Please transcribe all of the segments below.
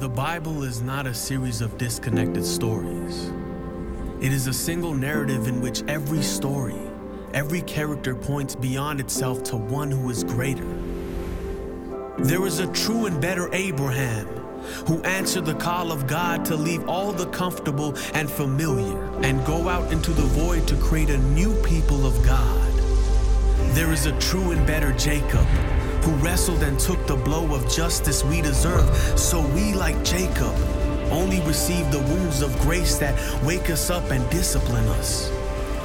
The Bible is not a series of disconnected stories. It is a single narrative in which every story, every character points beyond itself to one who is greater. There is a true and better Abraham who answered the call of God to leave all the comfortable and familiar and go out into the void to create a new people of God. There is a true and better Jacob who wrestled and took the blow of justice we deserve, so we, like Jacob, only receive the wounds of grace that wake us up and discipline us.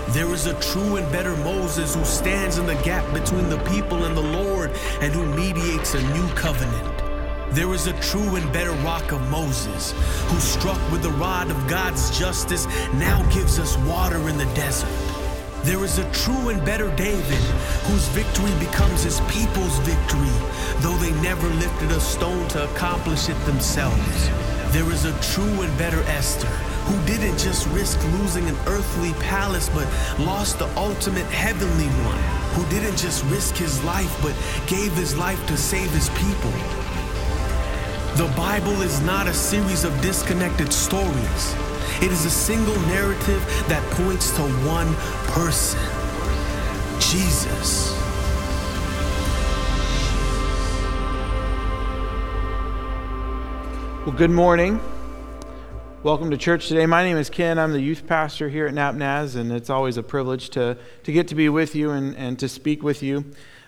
There is a true and better Moses who stands in the gap between the people and the Lord and who mediates a new covenant. There is a true and better rock of Moses who struck with the rod of God's justice now gives us water in the desert. There is a true and better David whose victory becomes his people's victory, though they never lifted a stone to accomplish it themselves. There is a true and better Esther who didn't just risk losing an earthly palace, but lost the ultimate heavenly one, who didn't just risk his life, but gave his life to save his people. The Bible is not a series of disconnected stories. It is a single narrative that points to one person Jesus. Well, good morning. Welcome to church today. My name is Ken. I'm the youth pastor here at NapNaz, and it's always a privilege to, to get to be with you and, and to speak with you.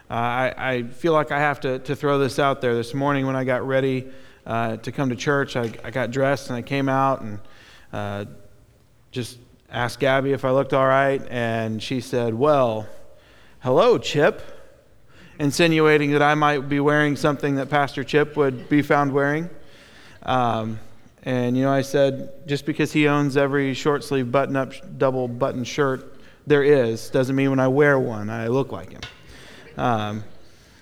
Uh, I, I feel like I have to, to throw this out there. This morning, when I got ready uh, to come to church, I, I got dressed and I came out and uh, just asked Gabby if I looked all right, and she said, Well, hello, Chip, insinuating that I might be wearing something that Pastor Chip would be found wearing. Um, and, you know, I said, just because he owns every short sleeve button up, double button shirt there is, doesn't mean when I wear one, I look like him. Um,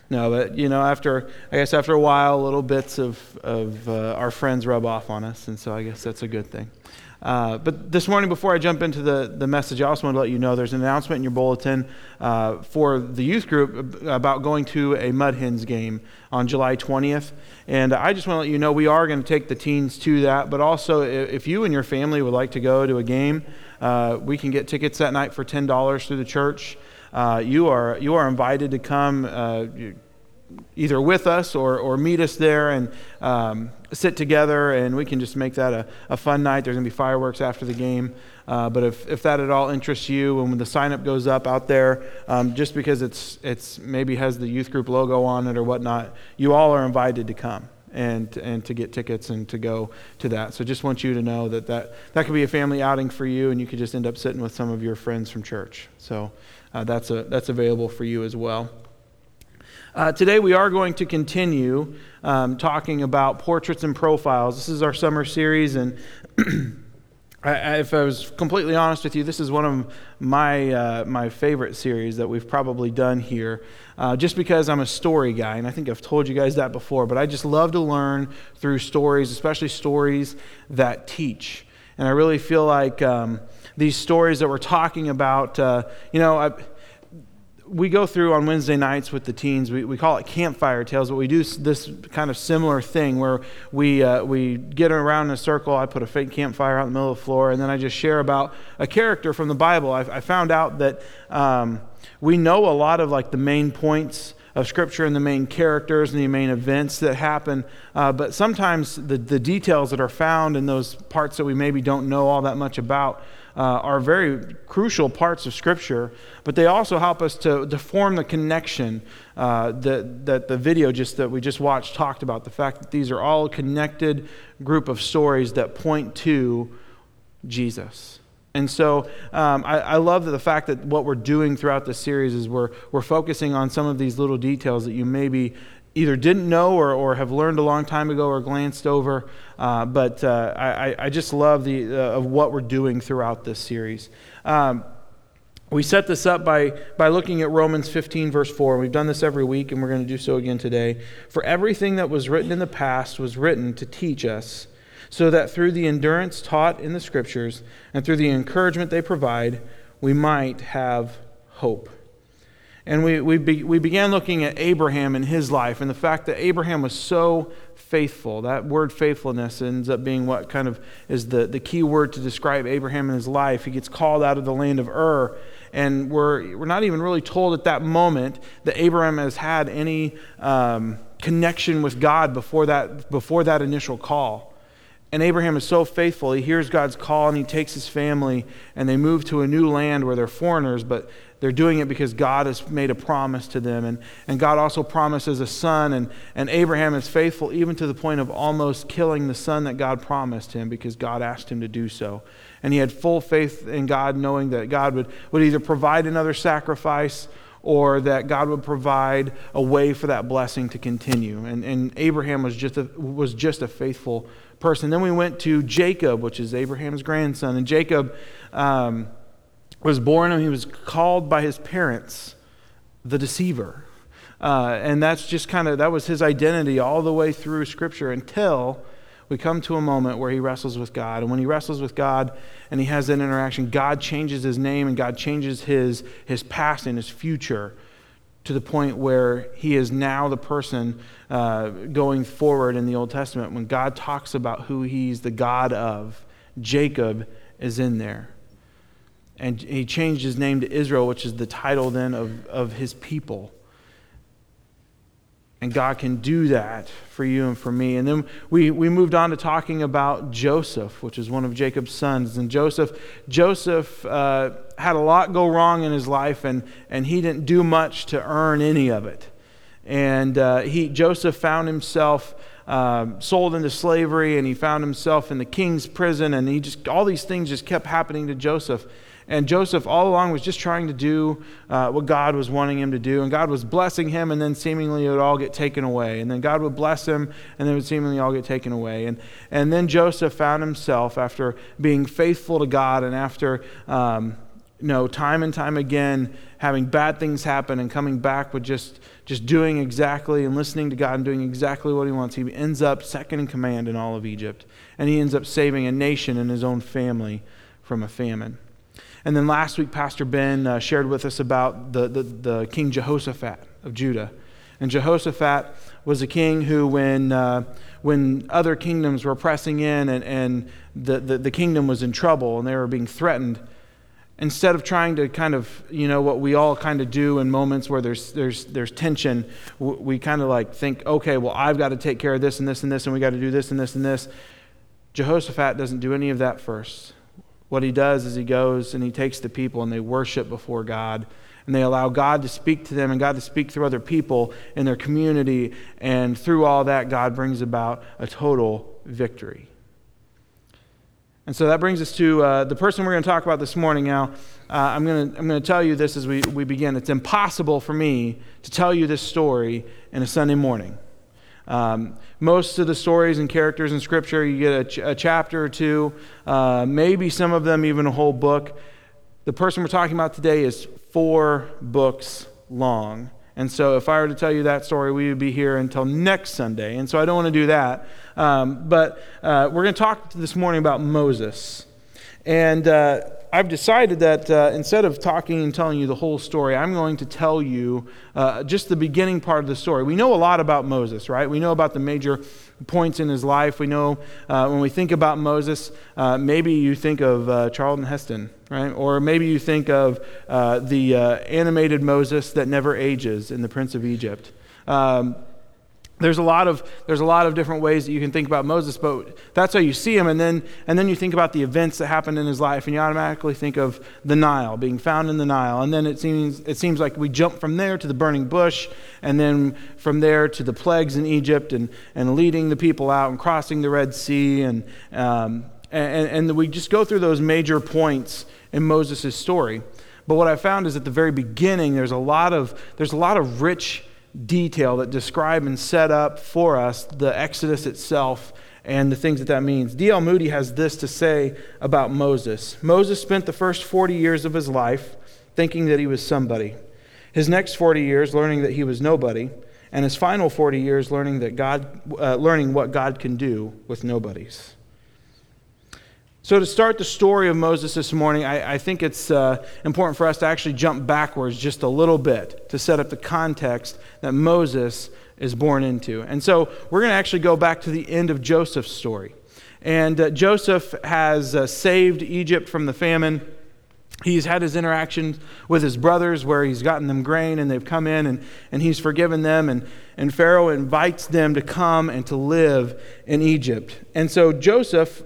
no, but you know, after I guess after a while, little bits of of uh, our friends rub off on us, and so I guess that's a good thing. Uh, but this morning, before I jump into the, the message, I also want to let you know there's an announcement in your bulletin uh, for the youth group about going to a Mud Hens game on July 20th. And I just want to let you know we are going to take the teens to that. But also, if you and your family would like to go to a game, uh, we can get tickets that night for $10 through the church. Uh, you, are, you are invited to come uh, either with us or, or meet us there and um, sit together, and we can just make that a, a fun night. There's going to be fireworks after the game. Uh, but if, if that at all interests you, and when the sign up goes up out there, um, just because it's, it's maybe has the youth group logo on it or whatnot, you all are invited to come and, and to get tickets and to go to that. So just want you to know that, that that could be a family outing for you, and you could just end up sitting with some of your friends from church. So uh, that's, a, that's available for you as well. Uh, today, we are going to continue um, talking about portraits and profiles. This is our summer series, and I, if I was completely honest with you, this is one of my, uh, my favorite series that we've probably done here, uh, just because I'm a story guy, and I think I've told you guys that before, but I just love to learn through stories, especially stories that teach. And I really feel like um, these stories that we're talking about, uh, you know, I, we go through on Wednesday nights with the teens, we, we call it campfire tales, but we do this kind of similar thing where we, uh, we get around in a circle. I put a fake campfire out in the middle of the floor, and then I just share about a character from the Bible. I, I found out that um, we know a lot of like the main points of Scripture and the main characters and the main events that happen, uh, but sometimes the, the details that are found in those parts that we maybe don't know all that much about uh, are very crucial parts of Scripture, but they also help us to, to form the connection uh, that, that the video just that we just watched talked about. The fact that these are all connected group of stories that point to Jesus. And so um, I, I, love the fact that what we're doing throughout this series is we're, we're focusing on some of these little details that you maybe either didn't know or, or have learned a long time ago or glanced over. Uh, but uh, I, I just love the, uh, of what we're doing throughout this series. Um, we set this up by, by looking at Romans 15, verse 4. We've done this every week, and we're going to do so again today. For everything that was written in the past was written to teach us, so that through the endurance taught in the Scriptures and through the encouragement they provide, we might have hope. And we, we, be, we began looking at Abraham and his life and the fact that Abraham was so faithful. That word faithfulness ends up being what kind of is the, the key word to describe Abraham and his life. He gets called out of the land of Ur, and we're, we're not even really told at that moment that Abraham has had any um, connection with God before that, before that initial call. And Abraham is so faithful. He hears God's call and he takes his family and they move to a new land where they're foreigners, but they're doing it because God has made a promise to them. And, and God also promises a son. And, and Abraham is faithful even to the point of almost killing the son that God promised him because God asked him to do so. And he had full faith in God, knowing that God would, would either provide another sacrifice or that God would provide a way for that blessing to continue. And, and Abraham was just, a, was just a faithful person. Then we went to Jacob, which is Abraham's grandson. And Jacob um, was born and he was called by his parents the deceiver. Uh, and that's just kind of, that was his identity all the way through Scripture until we come to a moment where he wrestles with God. And when he wrestles with God and he has that interaction, God changes his name and God changes his, his past and his future to the point where he is now the person uh, going forward in the Old Testament. When God talks about who he's the God of, Jacob is in there. And he changed his name to Israel, which is the title then of, of his people. And God can do that for you and for me. And then we, we moved on to talking about Joseph, which is one of Jacob's sons. And Joseph, Joseph uh, had a lot go wrong in his life, and, and he didn't do much to earn any of it. And uh, he, Joseph found himself um, sold into slavery, and he found himself in the king's prison, and he just all these things just kept happening to Joseph. And Joseph, all along, was just trying to do uh, what God was wanting him to do. And God was blessing him, and then seemingly it would all get taken away. And then God would bless him, and then it would seemingly all get taken away. And, and then Joseph found himself, after being faithful to God and after, um, you know, time and time again, having bad things happen and coming back with just, just doing exactly and listening to God and doing exactly what he wants, he ends up second in command in all of Egypt. And he ends up saving a nation and his own family from a famine. And then last week, Pastor Ben uh, shared with us about the, the, the, King Jehoshaphat of Judah. And Jehoshaphat was a king who, when, uh, when other kingdoms were pressing in and, and the, the, the kingdom was in trouble and they were being threatened, instead of trying to kind of, you know, what we all kind of do in moments where there's, there's, there's tension, we kind of like think, okay, well, I've got to take care of this and this and this, and we got to do this and this and this. Jehoshaphat doesn't do any of that first. What he does is he goes and he takes the people and they worship before God. And they allow God to speak to them and God to speak through other people in their community. And through all that, God brings about a total victory. And so that brings us to uh, the person we're going to talk about this morning. Now, uh, I'm going to I'm going to tell you this as we, we begin. It's impossible for me to tell you this story in a Sunday morning. Um, most of the stories and characters in Scripture, you get a, ch- a chapter or two, uh, maybe some of them even a whole book. The person we're talking about today is four books long. And so, if I were to tell you that story, we would be here until next Sunday. And so, I don't want to do that. Um, but uh, we're going to talk this morning about Moses. And uh, I've decided that uh, instead of talking and telling you the whole story, I'm going to tell you uh, just the beginning part of the story. We know a lot about Moses, right? We know about the major points in his life. We know uh, when we think about Moses, uh, maybe you think of uh, Charlton Heston, right? Or maybe you think of the animated Moses that never ages in The Prince of Egypt. Um, there's a lot of there's a lot of different ways that you can think about Moses, but that's how you see him, and then and then you think about the events that happened in his life, and you automatically think of the Nile, being found in the Nile, and then it seems it seems like we jump from there to the burning bush, and then from there to the plagues in Egypt, and and leading the people out and crossing the Red Sea, and um, and, and we just go through those major points in Moses' story. But what I found is at the very beginning, there's a lot of there's a lot of rich detail that describe and set up for us the Exodus itself and the things that that means. D.L. Moody has this to say about Moses Moses spent the first 40 years of his life thinking that he was somebody, his next 40 years learning that he was nobody, and his final 40 years learning, that God, uh, learning what God can do with nobodies. So, to start the story of Moses this morning, I, I think it's uh, important for us to actually jump backwards just a little bit to set up the context that Moses is born into. And so, we're going to actually go back to the end of Joseph's story. And uh, Joseph has uh, saved Egypt from the famine. He's had his interactions with his brothers where he's gotten them grain and they've come in and, and he's forgiven them. And, and Pharaoh invites them to come and to live in Egypt. And so Joseph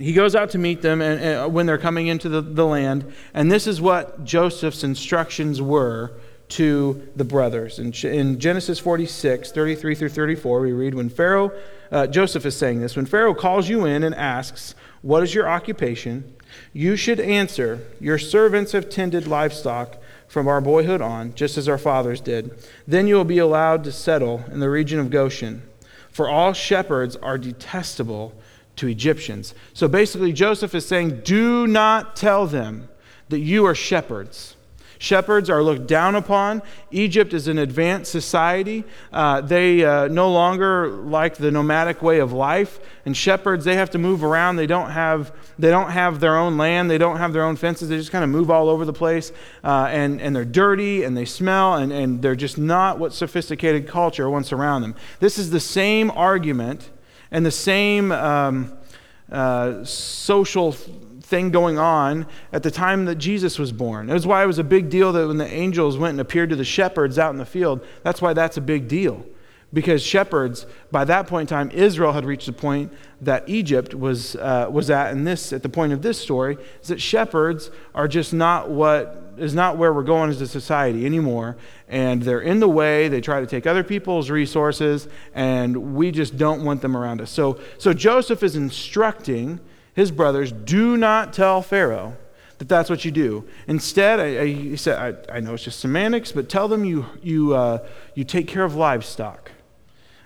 he goes out to meet them and, and when they're coming into the, the land. And this is what Joseph's instructions were to the brothers. In, in Genesis 46, 33 through 34, we read, When Pharaoh, uh, Joseph is saying this, when Pharaoh calls you in and asks, What is your occupation? You should answer, Your servants have tended livestock from our boyhood on, just as our fathers did. Then you will be allowed to settle in the region of Goshen. For all shepherds are detestable to Egyptians. So basically, Joseph is saying, Do not tell them that you are shepherds. Shepherds are looked down upon. Egypt is an advanced society. Uh, they uh, no longer like the nomadic way of life. And shepherds, they have to move around. They don't have, they don't have their own land. They don't have their own fences. They just kind of move all over the place. Uh, and, and they're dirty and they smell and, and they're just not what sophisticated culture wants around them. This is the same argument and the same um, uh, social thing going on at the time that Jesus was born. That's why it was a big deal that when the angels went and appeared to the shepherds out in the field, that's why that's a big deal. Because shepherds, by that point in time, Israel had reached the point that Egypt was, uh, was at, and this, at the point of this story, is that shepherds are just not what is not where we're going as a society anymore. And they're in the way. They try to take other people's resources, and we just don't want them around us. So, so Joseph is instructing his brothers do not tell Pharaoh that that's what you do. Instead, I, I, he said, I, I, know it's just semantics, but tell them you, you, uh, you take care of livestock.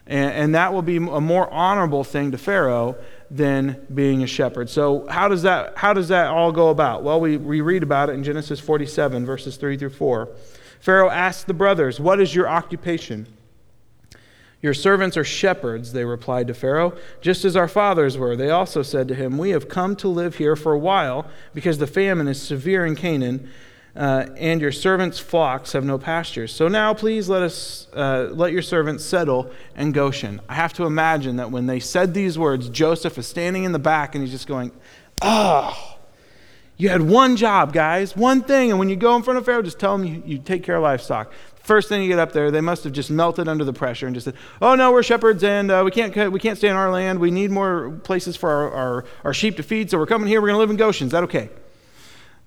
And, and that will be a more honorable thing to Pharaoh than being a shepherd. So, how does that, how does that all go about? Well, we, we read about it in Genesis 47, verses 3 through 4. Pharaoh asked the brothers, What is your occupation? Your servants are shepherds, they replied to Pharaoh, just as our fathers were. They also said to him, We have come to live here for a while because the famine is severe in Canaan uh, and your servants' flocks have no pastures. So now, please let us uh, let your servants settle in Goshen. I have to imagine that when they said these words, Joseph is standing in the back and he's just going, "Oh, you had one job, guys, one thing, and when you go in front of Pharaoh, just tell him you, you take care of livestock." First thing you get up there, they must have just melted under the pressure and just said, "Oh no, we're shepherds and uh, we can't we can't stay in our land. We need more places for our, our, our sheep to feed, so we're coming here. We're going to live in Goshen. Is that okay?"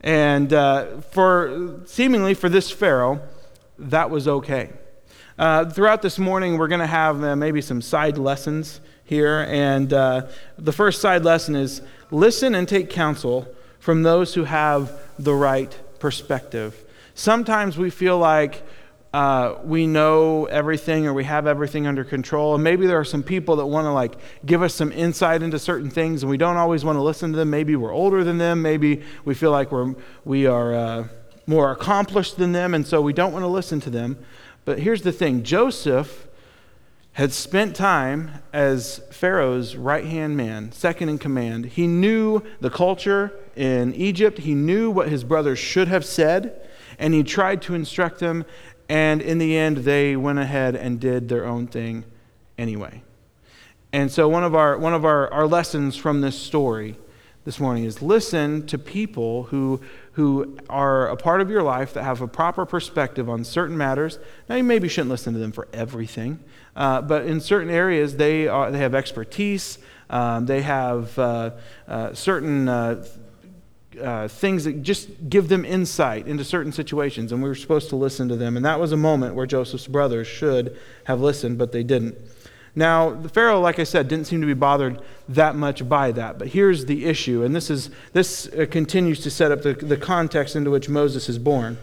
And uh, for seemingly for this Pharaoh, that was okay. Uh, throughout this morning, we're going to have uh, maybe some side lessons here. And uh, the first side lesson is listen and take counsel from those who have the right perspective. Sometimes we feel like uh, we know everything or we have everything under control. And maybe there are some people that want to like give us some insight into certain things, and we don't always want to listen to them. Maybe we're older than them. Maybe we feel like we're we are uh, more accomplished than them, and so we don't want to listen to them. But here's the thing: Joseph had spent time as Pharaoh's right hand man, second in command. He knew the culture in Egypt. He knew what his brothers should have said and he tried to instruct them and in the end, they went ahead and did their own thing anyway. And so, one of our, one of our, our lessons from this story this morning is listen to people who, who are a part of your life that have a proper perspective on certain matters. Now, you maybe shouldn't listen to them for everything, uh, but in certain areas, they, are, they have expertise, um, they have uh, uh, certain uh, things that just give them insight into certain situations, and we were supposed to listen to them. And that was a moment where Joseph's brothers should have listened, but they didn't. Now, the Pharaoh, like I said, didn't seem to be bothered that much by that. But here's the issue, and this, is, this uh, continues to set up the, the context into which Moses is born.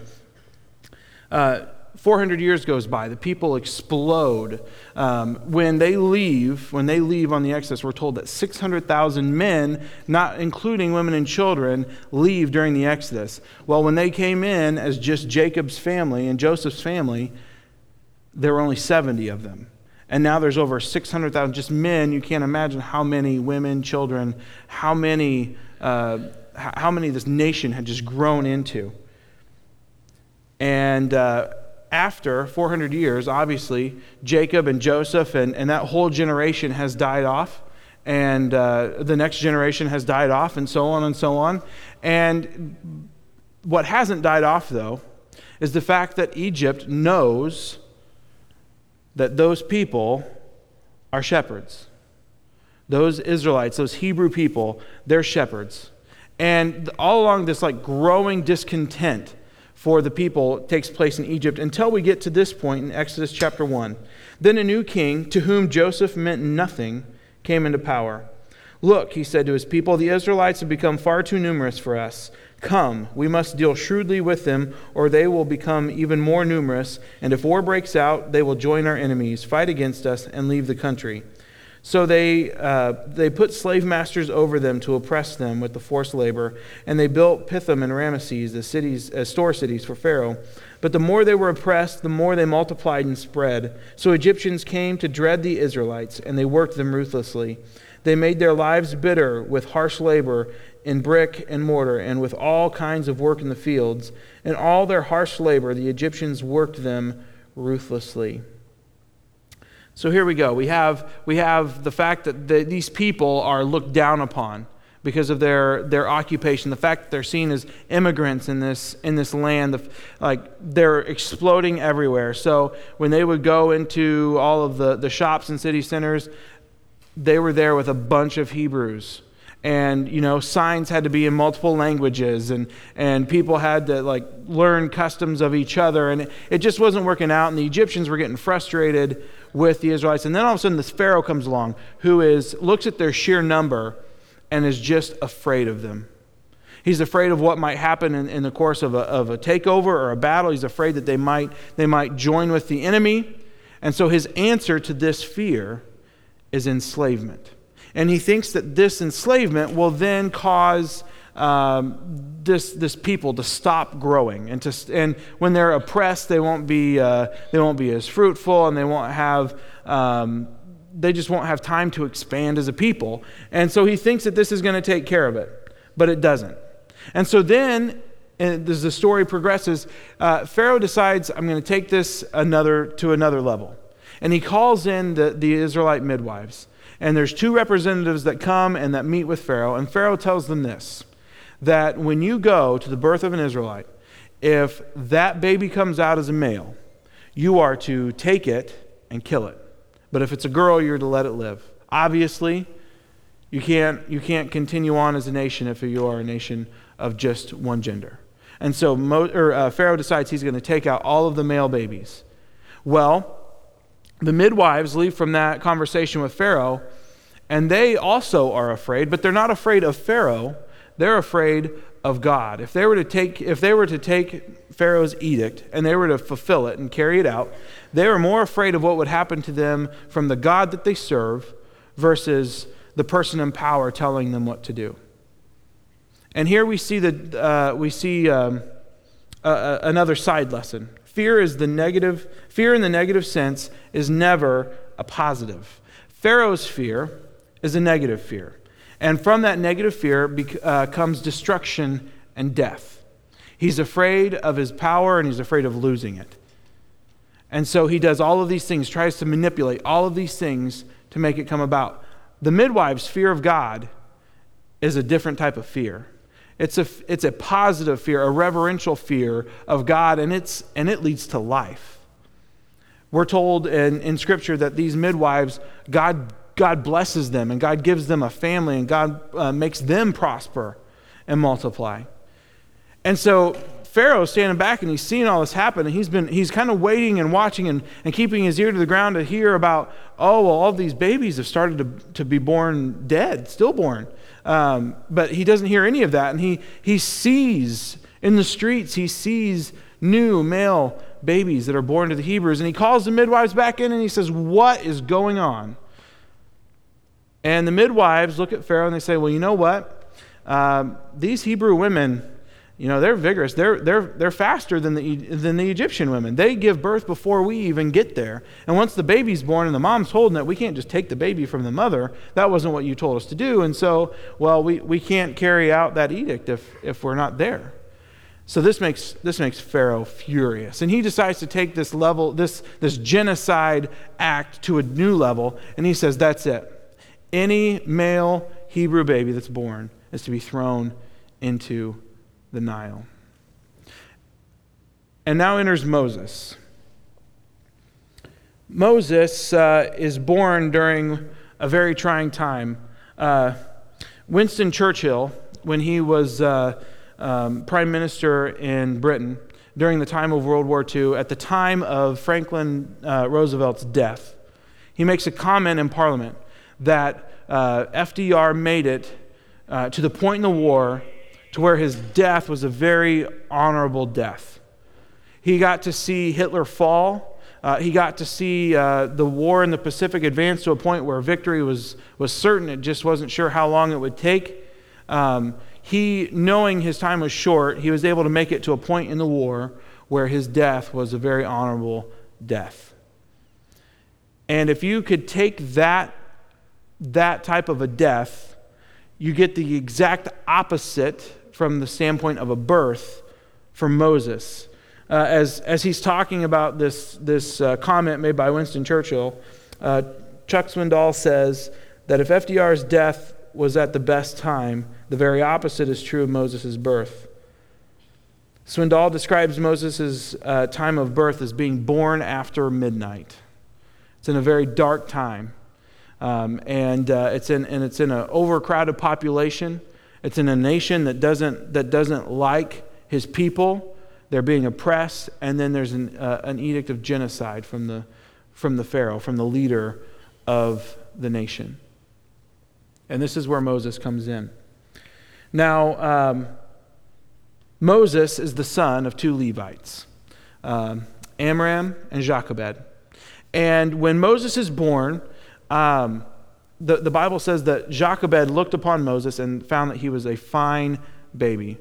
Uh, 400 years goes by the people explode um, when they leave when they leave on the exodus we're told that 600000 men not including women and children leave during the exodus well when they came in as just jacob's family and joseph's family there were only 70 of them And now there's over 600,000 just men. You can't imagine how many women, children, how many, uh, how many this nation had just grown into. And uh, after 400 years, obviously, Jacob and Joseph and, and that whole generation has died off. And uh, the next generation has died off, and so on and so on. And what hasn't died off, though, is the fact that Egypt knows that those people are shepherds. Those Israelites, those Hebrew people, they're shepherds. And all along this like growing discontent for the people takes place in Egypt until we get to this point in Exodus chapter 1. Then a new king, to whom Joseph meant nothing, came into power. Look, he said to his people, the Israelites have become far too numerous for us. Come, we must deal shrewdly with them, or they will become even more numerous, and if war breaks out, they will join our enemies, fight against us, and leave the country. So they, uh, they put slave masters over them to oppress them with the forced labor, and they built Pithom and Ramesses as, cities, as store cities for Pharaoh. But the more they were oppressed, the more they multiplied and spread. So Egyptians came to dread the Israelites, and they worked them ruthlessly. They made their lives bitter with harsh labor in brick and mortar, and with all kinds of work in the fields. In all their harsh labor, the Egyptians worked them ruthlessly. So here we go. We have, we have the fact that the, these people are looked down upon because of their, their occupation, the fact that they're seen as immigrants in this, in this land. The, like they're exploding everywhere. So when they would go into all of the, the shops and city centers, they were there with a bunch of Hebrews and you know signs had to be in multiple languages and and people had to like learn customs of each other and it just wasn't working out and the egyptians were getting frustrated with the israelites. And then all of a sudden this pharaoh comes along who is looks at their sheer number and is just afraid of them. He's afraid of what might happen in, in the course of a, of a takeover or a battle. He's afraid that they might they might join with the enemy. And so his answer to this fear is enslavement. And he thinks that this enslavement will then cause um, this, this people to stop growing. And, to, and when they're oppressed, they won't, be, uh, they won't be as fruitful and they won't have. Um, they just won't have time to expand as a people. And so he thinks that this is going to take care of it, but it doesn't. And so then, as the story progresses, uh, Pharaoh decides, I'm going to take this another, to another level. And he calls in the, the Israelite midwives. And there's two representatives that come and that meet with Pharaoh. And Pharaoh tells them this that when you go to the birth of an Israelite, if that baby comes out as a male, you are to take it and kill it. But if it's a girl, you're to let it live. Obviously, you can't, you can't continue on as a nation if you are a nation of just one gender. And so Mo, or, uh, Pharaoh decides he's going to take out all of the male babies. Well, the midwives leave from that conversation with Pharaoh, and they also are afraid, but they're not afraid of Pharaoh. They're afraid of God. If they were to take, if they were to take Pharaoh's edict and they were to fulfill it and carry it out, they were more afraid of what would happen to them from the God that they serve versus the person in power telling them what to do. And here we see, the, uh, we see um, another side lesson Fear is the negative, fear in the negative sense is never a positive. Pharaoh's fear is a negative fear. And from that negative fear uh, comes destruction and death. He's afraid of his power and he's afraid of losing it. And so he does all of these things, tries to manipulate all of these things to make it come about. The midwife's fear of God is a different type of fear. It's a, it's a positive fear, a reverential fear of God, and, it's, and it leads to life. We're told in, in Scripture that these midwives, God, God blesses them, and God gives them a family, and God uh, makes them prosper and multiply. And so Pharaoh's standing back and he's seeing all this happen, and he's been he's kind of waiting and watching and, and keeping his ear to the ground to hear about, oh, well, all these babies have started to, to be born dead, stillborn. Um, but he doesn't hear any of that. And he, he sees in the streets, he sees new male babies that are born to the Hebrews. And he calls the midwives back in and he says, What is going on? And the midwives look at Pharaoh and they say, Well, you know what? Um, these Hebrew women, you know, they're vigorous. They're, they're, they're faster than the, than the Egyptian women. They give birth before we even get there. And once the baby's born and the mom's holding it, we can't just take the baby from the mother. That wasn't what you told us to do. And so, well, we, we can't carry out that edict if, if we're not there. So this makes, this makes Pharaoh furious. And he decides to take this level, this, this genocide act to a new level. And he says, that's it. Any male Hebrew baby that's born is to be thrown into the Nile. And now enters Moses. Moses uh, is born during a very trying time. Uh, Winston Churchill, when he was uh, um, prime minister in Britain during the time of World War II, at the time of Franklin uh, Roosevelt's death, he makes a comment in Parliament that uh, FDR made it uh, to the point in the war to where his death was a very honorable death. He got to see Hitler fall. Uh, he got to see uh, the war in the Pacific advance to a point where victory was, was certain. It just wasn't sure how long it would take. Um, he, knowing his time was short, he was able to make it to a point in the war where his death was a very honorable death. And if you could take that, that type of a death, you get the exact opposite from the standpoint of a birth for Moses. Uh, as, as he's talking about this, this uh, comment made by Winston Churchill, uh, Chuck Swindoll says that if FDR's death was at the best time, the very opposite is true of Moses' birth. Swindoll describes Moses' uh, time of birth as being born after midnight. It's in a very dark time. Um, and, uh, it's in, and it's in an overcrowded population. It's in a nation that doesn't, that doesn't like his people. They're being oppressed. And then there's an, uh, an edict of genocide from the, from the Pharaoh, from the leader of the nation. And this is where Moses comes in. Now, um, Moses is the son of two Levites, um, Amram and Jochebed. And when Moses is born, um, the, the Bible says that Jochebed looked upon Moses and found that he was a fine baby.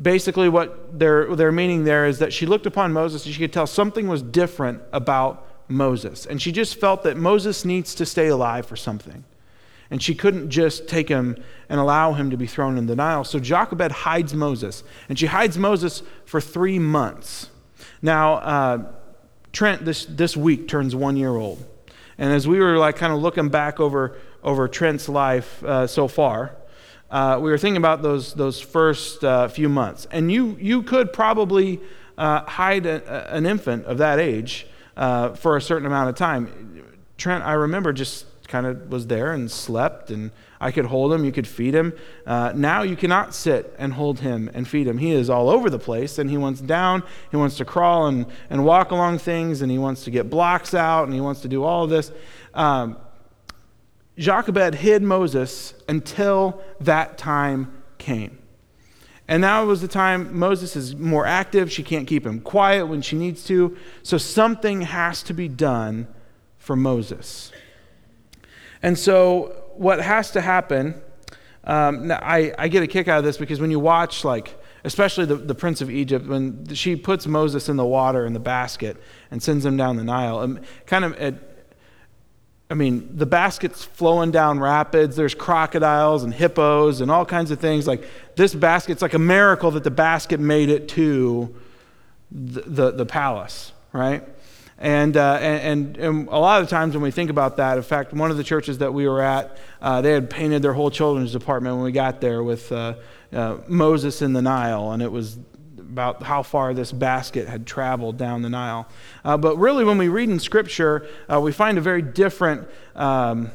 Basically, what they're, they're meaning there is that she looked upon Moses and she could tell something was different about Moses. And she just felt that Moses needs to stay alive for something. And she couldn't just take him and allow him to be thrown in the Nile. So Jochebed hides Moses. And she hides Moses for three months. Now, uh, Trent this, this week turns one year old. And as we were like kind of looking back over, over Trent's life uh, so far, uh, we were thinking about those, those first uh, few months. And you, you could probably uh, hide a, an infant of that age uh, for a certain amount of time. Trent, I remember, just kind of was there and slept and I could hold him, you could feed him. Uh, now you cannot sit and hold him and feed him. He is all over the place and he wants down, he wants to crawl and, and walk along things and he wants to get blocks out and he wants to do all of this. Um, Jochebed hid Moses until that time came. And now it was the time Moses is more active. She can't keep him quiet when she needs to. So something has to be done for Moses. And so what has to happen, um, I, I get a kick out of this because when you watch, like, especially the, the prince of Egypt, when she puts Moses in the water in the basket and sends him down the Nile, and um, kind of, it, I mean, the basket's flowing down rapids. There's crocodiles and hippos and all kinds of things. Like this basket's like a miracle that the basket made it to the, the, the palace, right? And, uh, and, and, a lot of times when we think about that, in fact, one of the churches that we were at, uh, they had painted their whole children's department when we got there with uh, uh, Moses in the Nile, and it was about how far this basket had traveled down the Nile. Uh, but really, when we read in Scripture, uh, we find a very different. Um,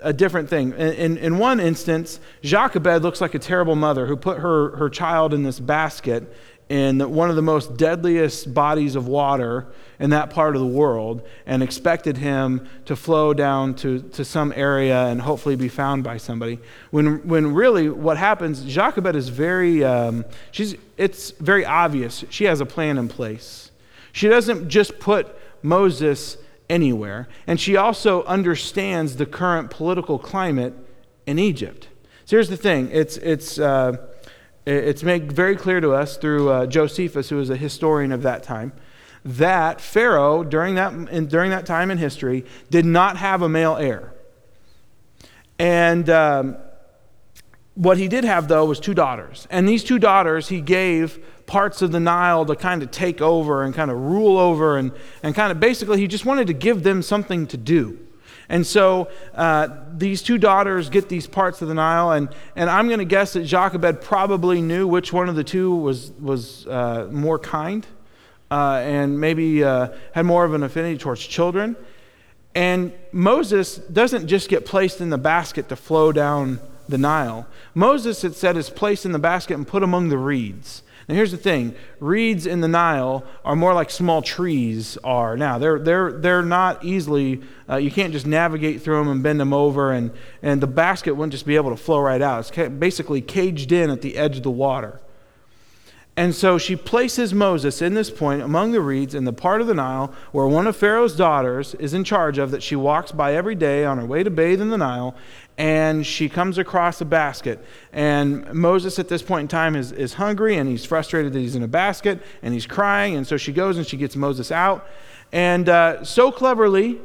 a different thing. In, in, in, one instance, Jochebed looks like a terrible mother who put her, her child in this basket in one of the most deadliest bodies of water in that part of the world and expected him to flow down to, to some area and hopefully be found by somebody. When, when really what happens, Jochebed is very, um, she's, it's very obvious. She has a plan in place. She doesn't just put Moses anywhere, and she also understands the current political climate in Egypt. So here's the thing it's, it's, uh, It's made very clear to us through uh, Josephus, who was a historian of that time, that Pharaoh, during that, in, during that time in history, did not have a male heir. And um, what he did have, though, was two daughters. And these two daughters, he gave parts of the Nile to kind of take over and kind of rule over, and, and kind of basically, he just wanted to give them something to do. And so uh, these two daughters get these parts of the Nile, and, and I'm going to guess that Jochebed probably knew which one of the two was, was uh, more kind uh, and maybe uh, had more of an affinity towards children. And Moses doesn't just get placed in the basket to flow down the Nile. Moses, it said, is placed in the basket and put among the reeds. Now, here's the thing reeds in the Nile are more like small trees are now. They're, they're, they're not easily, uh, you can't just navigate through them and bend them over, and, and the basket wouldn't just be able to flow right out. It's basically caged in at the edge of the water. And so she places Moses in this point among the reeds in the part of the Nile where one of Pharaoh's daughters is in charge of that she walks by every day on her way to bathe in the Nile. And she comes across a basket. And Moses, at this point in time, is, is hungry and he's frustrated that he's in a basket and he's crying. And so she goes and she gets Moses out. And uh, so cleverly,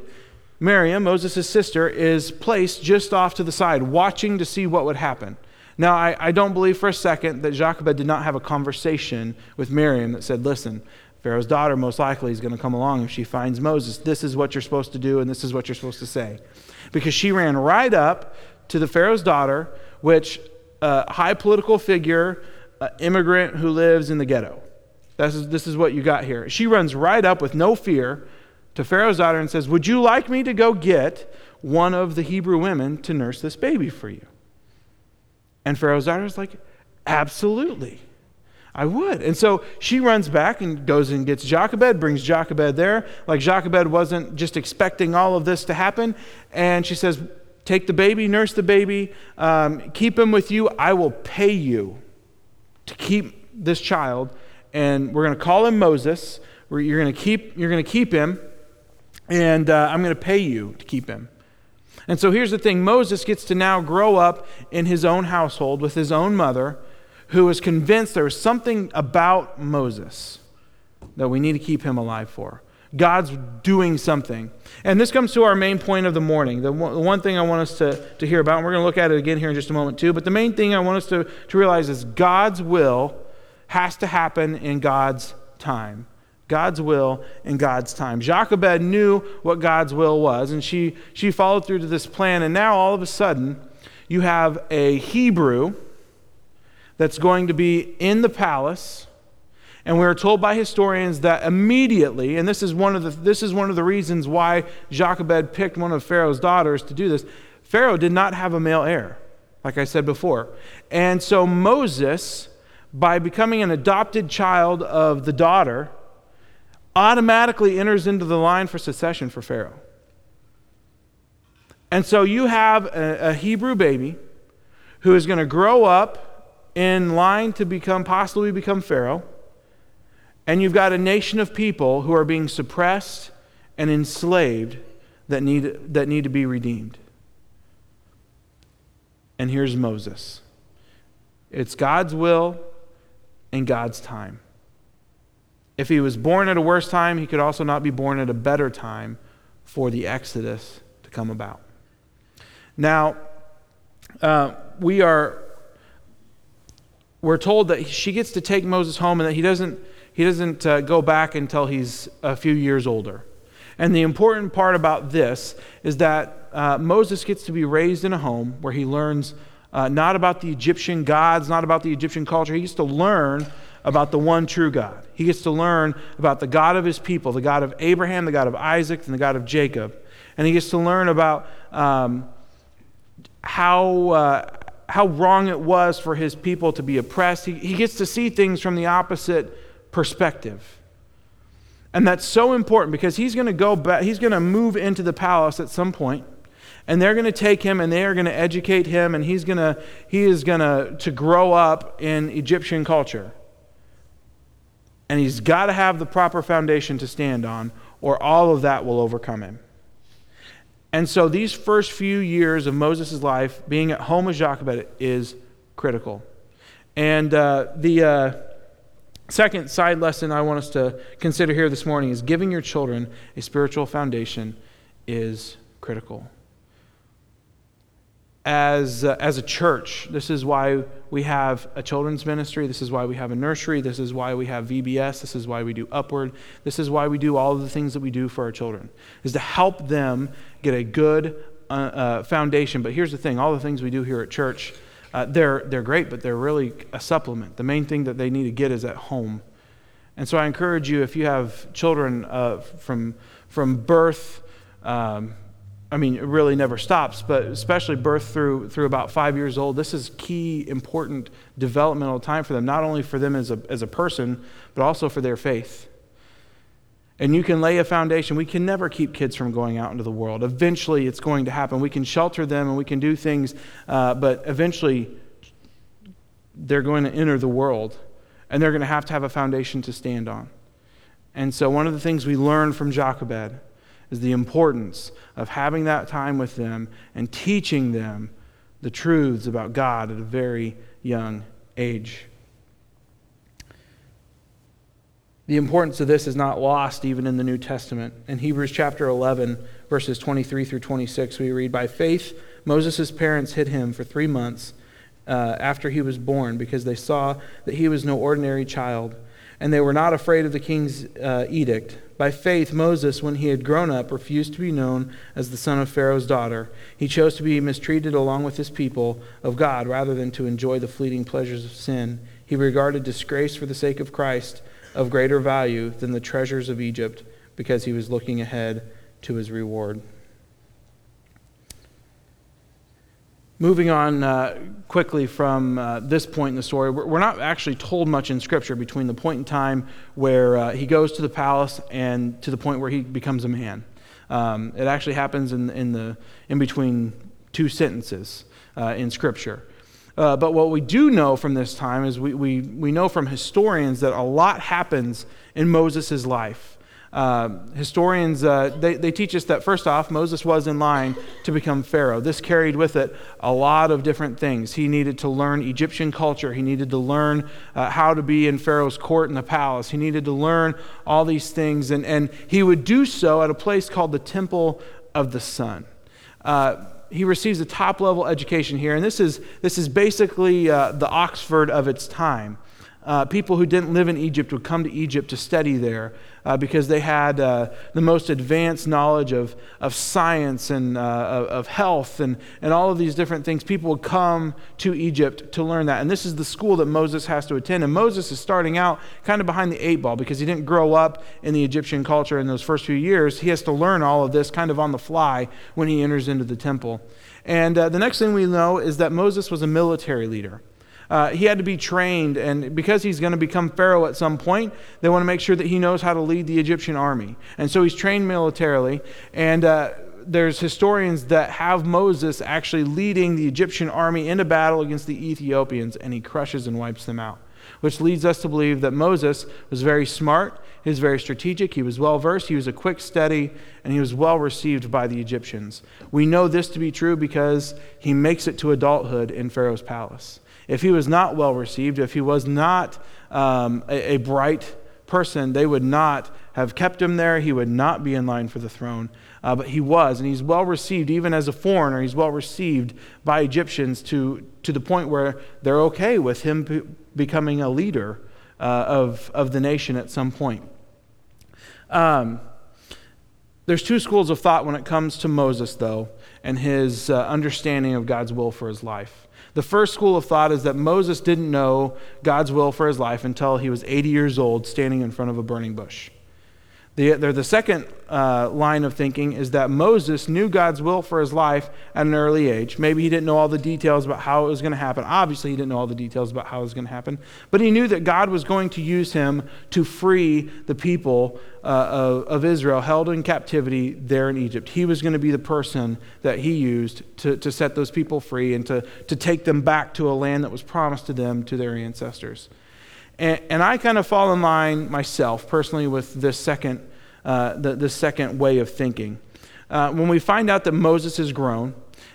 Miriam, Moses' sister, is placed just off to the side, watching to see what would happen. Now, I, I don't believe for a second that Jochebed did not have a conversation with Miriam that said, listen, Pharaoh's daughter most likely is going to come along if she finds Moses. This is what you're supposed to do, and this is what you're supposed to say. Because she ran right up to the Pharaoh's daughter, which a uh, high political figure, uh, immigrant who lives in the ghetto. This is, this is what you got here. She runs right up with no fear to Pharaoh's daughter and says, Would you like me to go get one of the Hebrew women to nurse this baby for you? And Pharaoh's daughter is like, Absolutely. I would. And so she runs back and goes and gets Jochebed, brings Jochebed there. Like Jochebed wasn't just expecting all of this to happen. And she says, Take the baby, nurse the baby, um, keep him with you. I will pay you to keep this child. And we're going to call him Moses. You're going to keep, you're going to keep him. And uh, I'm going to pay you to keep him. And so here's the thing Moses gets to now grow up in his own household with his own mother, who is convinced there is something about Moses that we need to keep him alive for. God's doing something. And this comes to our main point of the morning. The one thing I want us to, to hear about, and we're going to look at it again here in just a moment too, but the main thing I want us to, to realize is God's will has to happen in God's time. God's will in God's time. Jochebed knew what God's will was, and she, she followed through to this plan. And now, all of a sudden, you have a Hebrew that's going to be in the palace. And we are told by historians that immediately, and this is one of the, this is one of the reasons why Jochebed picked one of Pharaoh's daughters to do this. Pharaoh did not have a male heir, like I said before. And so Moses, by becoming an adopted child of the daughter, automatically enters into the line for succession for Pharaoh. And so you have a, a Hebrew baby who is going to grow up in line to become, possibly become Pharaoh. And you've got a nation of people who are being suppressed and enslaved that need, that need to be redeemed. And here's Moses it's God's will and God's time. If he was born at a worse time, he could also not be born at a better time for the Exodus to come about. Now, uh, we are we're told that she gets to take Moses home and that he doesn't he doesn't uh, go back until he's a few years older. And the important part about this is that uh, Moses gets to be raised in a home where he learns uh, not about the Egyptian gods, not about the Egyptian culture. He gets to learn about the one true God. He gets to learn about the God of his people, the God of Abraham, the God of Isaac, and the God of Jacob. And he gets to learn about um, how, uh, how wrong it was for his people to be oppressed. He, he gets to see things from the opposite perspective. And that's so important because he's going to go back, he's going to move into the palace at some point and they're going to take him and they are going to educate him and he's going to he is going to to grow up in egyptian culture and he's got to have the proper foundation to stand on, or all of that will overcome him. And so, these first few years of Moses' life, being at home with Jochebed is critical. And uh, the uh, second side lesson I want us to consider here this morning is giving your children a spiritual foundation is critical as, uh, as a church. This is why we have a children's ministry. This is why we have a nursery. This is why we have VBS. This is why we do Upward. This is why we do all of the things that we do for our children, is to help them get a good uh, uh, foundation. But here's the thing all the things we do here at church, uh, they're, they're great, but they're really a supplement. The main thing that they need to get is at home. And so I encourage you, if you have children uh, from, from birth, um, I mean, it really never stops, but especially birth through, through about five years old, this is key, important developmental time for them, not only for them as a, as a person, but also for their faith. And you can lay a foundation. We can never keep kids from going out into the world. Eventually, it's going to happen. We can shelter them and we can do things, uh, but eventually, they're going to enter the world, and they're going to have to have a foundation to stand on. And so, one of the things we learn from Jochebed is the importance of having that time with them and teaching them the truths about God at a very young age. The importance of this is not lost even in the New Testament. In Hebrews chapter 11, verses 23 through 26, we read By faith, Moses' parents hid him for three months uh, after he was born because they saw that he was no ordinary child, and they were not afraid of the king's uh, edict. By faith, Moses, when he had grown up, refused to be known as the son of Pharaoh's daughter. He chose to be mistreated along with his people of God rather than to enjoy the fleeting pleasures of sin. He regarded disgrace for the sake of Christ of greater value than the treasures of Egypt because he was looking ahead to his reward. Moving on uh, quickly from uh, this point in the story, we're, not actually told much in Scripture between the point in time where uh, he goes to the palace and to the point where he becomes a man. Um, it actually happens in, in, the, in between two sentences uh, in Scripture. Uh, but what we do know from this time is we, we, we know from historians that a lot happens in Moses' life. Uh, historians uh, they, they teach us that first off moses was in line to become pharaoh. This carried with it a lot of different things. He needed to learn egyptian culture. He needed to learn uh, how to be in pharaoh's court in the palace. He needed to learn all these things and, and he would do so at a place called the temple of the sun. Uh, he receives a top level education here and this is, this is basically uh, the oxford of its time uh, people who didn't live in Egypt would come to Egypt to study there uh, because they had uh, the most advanced knowledge of, of science and uh, of health and, and all of these different things. People would come to Egypt to learn that. And this is the school that Moses has to attend. And Moses is starting out kind of behind the eight ball because he didn't grow up in the Egyptian culture in those first few years. He has to learn all of this kind of on the fly when he enters into the temple. And uh, the next thing we know is that Moses was a military leader. Uh, he had to be trained, and because he's going to become Pharaoh at some point, they want to make sure that he knows how to lead the Egyptian army. And so he's trained militarily, and uh, there's historians that have Moses actually leading the Egyptian army into battle against the Ethiopians, and he crushes and wipes them out. Which leads us to believe that Moses was very smart, he was very strategic, he was well versed, he was a quick study, and he was well received by the Egyptians. We know this to be true because he makes it to adulthood in Pharaoh's palace if he was not well received, if he was not um, a, a bright person, they would not have kept him there. He would not be in line for the throne. Uh, but he was, and he's well received, even as a foreigner. He's well received by Egyptians to, to the point where they're okay with him p- becoming a leader uh, of, of the nation at some point. Um, there's two schools of thought when it comes to Moses, though, and his uh, understanding of God's will for his life. The first school of thought is that Moses didn't know God's will for his life until he was 80 years old standing in front of a burning bush. The, the second uh, line of thinking is that Moses knew God's will for his life at an early age. Maybe he didn't know all the details about how it was going to happen. Obviously, he didn't know all the details about how it was going to happen. But he knew that God was going to use him to free the people uh, of, of Israel held in captivity there in Egypt. He was going to be the person that he used to, to set those people free and to, to take them back to a land that was promised to them, to their ancestors. And, and I kind of fall in line myself personally with this second, uh, the, this second way of thinking. Uh, when we find out that Moses is grown,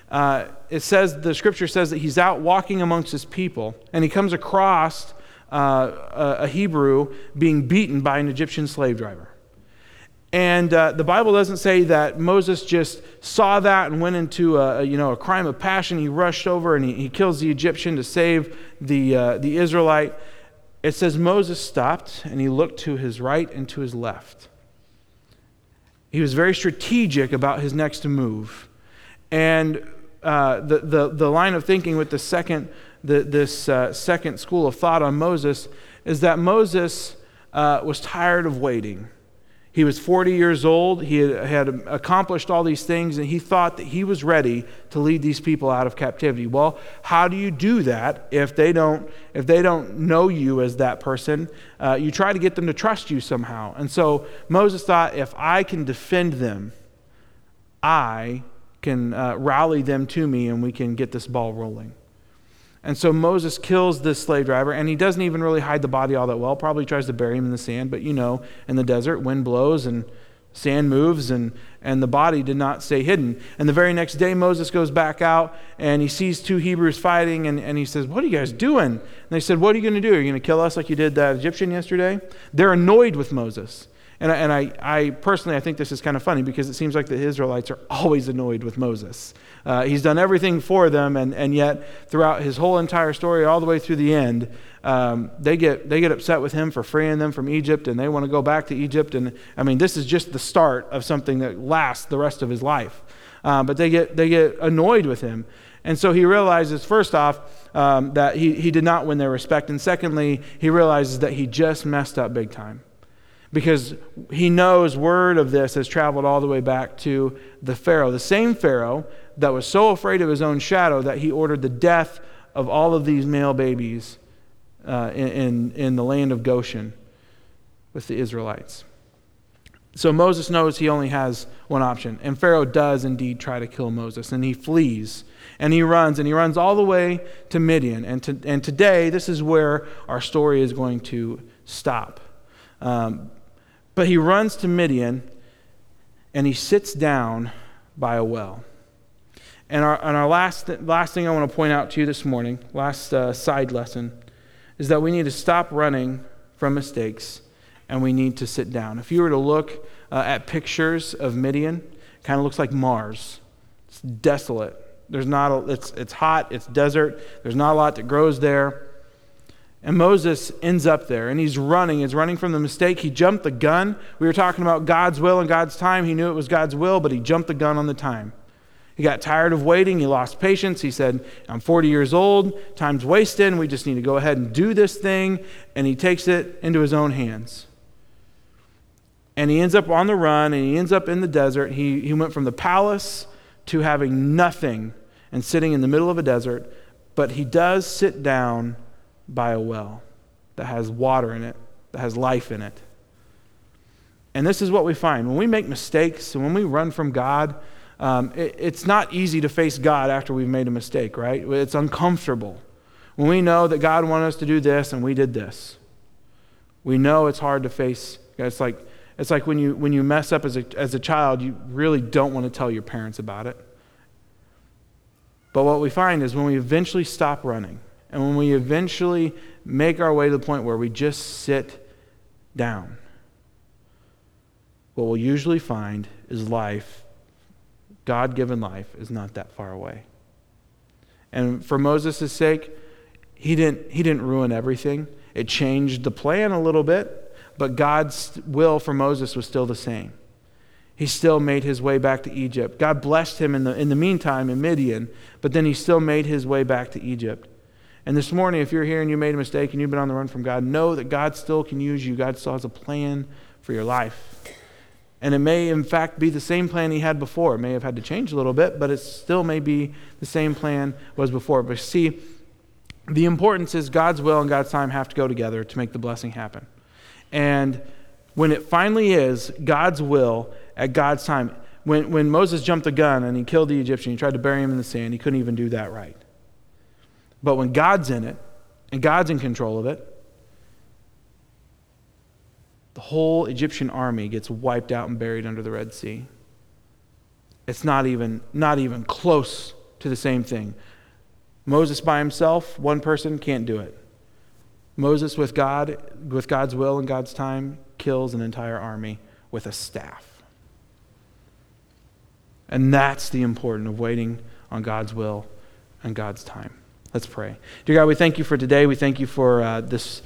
uh, it says, the scripture says that he's out walking amongst his people, and he comes across uh, a, Hebrew being beaten by an Egyptian slave driver. And uh, the Bible doesn't say that Moses just saw that and went into a, you know, a crime of passion. He rushed over and he, he kills the Egyptian to save the, the Israelite. It says Moses stopped and he looked to his right and to his left. He was very strategic about his next move. And uh, the, the, the line of thinking with the second, the, this uh, second school of thought on Moses is that Moses uh, was tired of waiting. He was 40 years old. He had, accomplished all these things, and he thought that he was ready to lead these people out of captivity. Well, how do you do that if they don't, if they don't know you as that person? Uh, you try to get them to trust you somehow. And so Moses thought, if I can defend them, I can uh, rally them to me, and we can get this ball rolling. And so Moses kills this slave driver, and he doesn't even really hide the body all that well. Probably tries to bury him in the sand, but you know, in the desert, wind blows and sand moves, and, and the body did not stay hidden. And the very next day, Moses goes back out and he sees two Hebrews fighting, and, and he says, What are you guys doing? And they said, What are you going to do? Are you going to kill us like you did that Egyptian yesterday? They're annoyed with Moses. And, I, and I, I personally, I think this is kind of funny because it seems like the Israelites are always annoyed with Moses. Uh, he's done everything for them, and, and yet throughout his whole entire story, all the way through the end, um, they, get, they get upset with him for freeing them from Egypt, and they want to go back to Egypt. And I mean, this is just the start of something that lasts the rest of his life. Uh, but they get, they get annoyed with him. And so he realizes, first off, um, that he, he did not win their respect. And secondly, he realizes that he just messed up big time because he knows word of this has traveled all the way back to the Pharaoh, the same Pharaoh that was so afraid of his own shadow that he ordered the death of all of these male babies uh, in, in, in the land of Goshen with the Israelites. So Moses knows he only has one option, and Pharaoh does indeed try to kill Moses, and he flees and he runs, and he runs all the way to Midian. And, to, and today, this is where our story is going to stop. Um, but he runs to Midian and he sits down by a well. And our, and our last, last thing I want to point out to you this morning, last uh, side lesson, is that we need to stop running from mistakes and we need to sit down. If you were to look uh, at pictures of Midian, it kind of looks like Mars. It's desolate. There's not a, it's, it's hot, it's desert, there's not a lot that grows there. And Moses ends up there and he's running. He's running from the mistake. He jumped the gun. We were talking about God's will and God's time. He knew it was God's will, but he jumped the gun on the time. He got tired of waiting. He lost patience. He said, I'm 40 years old. Time's wasted. We just need to go ahead and do this thing. And he takes it into his own hands. And he ends up on the run and he ends up in the desert. He, he went from the palace to having nothing and sitting in the middle of a desert. But he does sit down by a well that has water in it, that has life in it. And this is what we find. When we make mistakes and when we run from God, um, it, it's not easy to face God after we've made a mistake, right? It's uncomfortable. When we know that God wanted us to do this and we did this, we know it's hard to face. It's like, it's like when, you, when you mess up as a, as a child, you really don't want to tell your parents about it. But what we find is when we eventually stop running, and when we eventually make our way to the point where we just sit down, what we'll usually find is life, God given life, is not that far away. And for Moses' sake, he didn't, he didn't ruin everything. It changed the plan a little bit, but God's will for Moses was still the same. He still made his way back to Egypt. God blessed him in the, in the meantime in Midian, but then he still made his way back to Egypt. And this morning, if you're here and you made a mistake and you've been on the run from God, know that God still can use you. God still has a plan for your life. And it may, in fact, be the same plan he had before. It may have had to change a little bit, but it still may be the same plan was before. But see, the importance is God's will and God's time have to go together to make the blessing happen. And when it finally is God's will at God's time, when, when Moses jumped the gun and he killed the Egyptian, he tried to bury him in the sand, he couldn't even do that right. But when God's in it and God's in control of it, the whole Egyptian army gets wiped out and buried under the Red Sea. It's not even, not even close to the same thing. Moses by himself, one person can't do it. Moses with God, with God's will and God's time, kills an entire army with a staff. And that's the importance of waiting on God's will and God's time. Let's pray. Dear God, we thank you for today. We thank you for uh, this,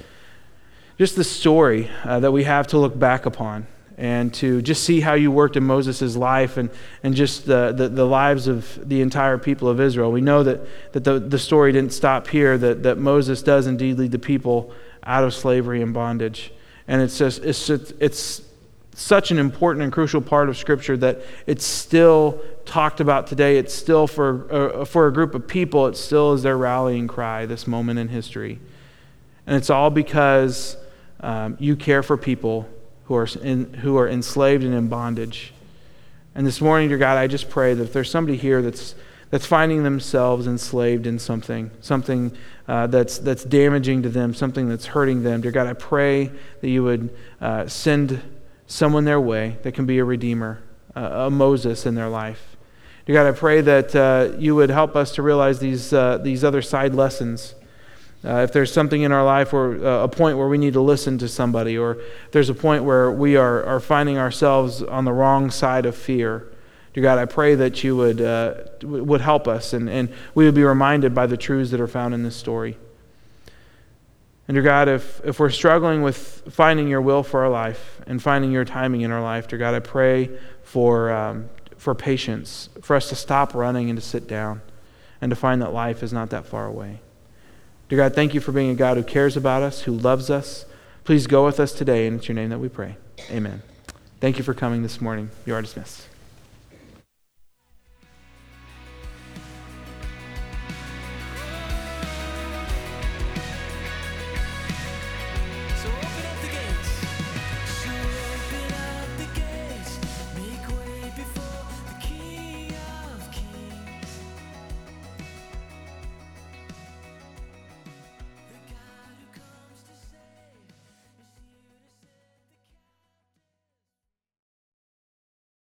just the story uh, that we have to look back upon and to just see how you worked in Moses' life and, and just the, the, the, lives of the entire people of Israel. We know that, that the, the story didn't stop here, that, that Moses does indeed lead the people out of slavery and bondage. And it's, just, it's, it's such an important and crucial part of Scripture that it's still talked about today. It's still for, uh, for a group of people, it still is their rallying cry, this moment in history. And it's all because um, you care for people who are, in, who are enslaved and in bondage. And this morning, dear God, I just pray that if there's somebody here that's, that's finding themselves enslaved in something, something uh, that's, that's damaging to them, something that's hurting them, dear God, I pray that you would uh, send someone their way that can be a redeemer, a Moses in their life. Dear God, I pray that uh, you would help us to realize these, uh, these other side lessons uh, if there's something in our life or uh, a point where we need to listen to somebody, or there's a point where we are, are finding ourselves on the wrong side of fear, dear God, I pray that you would, uh, would help us and, and we would be reminded by the truths that are found in this story. And dear God, if, if we're struggling with finding your will for our life and finding your timing in our life, dear God, I pray for, um, for patience, for us to stop running and to sit down and to find that life is not that far away. Dear God, thank you for being a God who cares about us, who loves us. Please go with us today, and it's your name that we pray. Amen. Thank you for coming this morning. You are dismissed.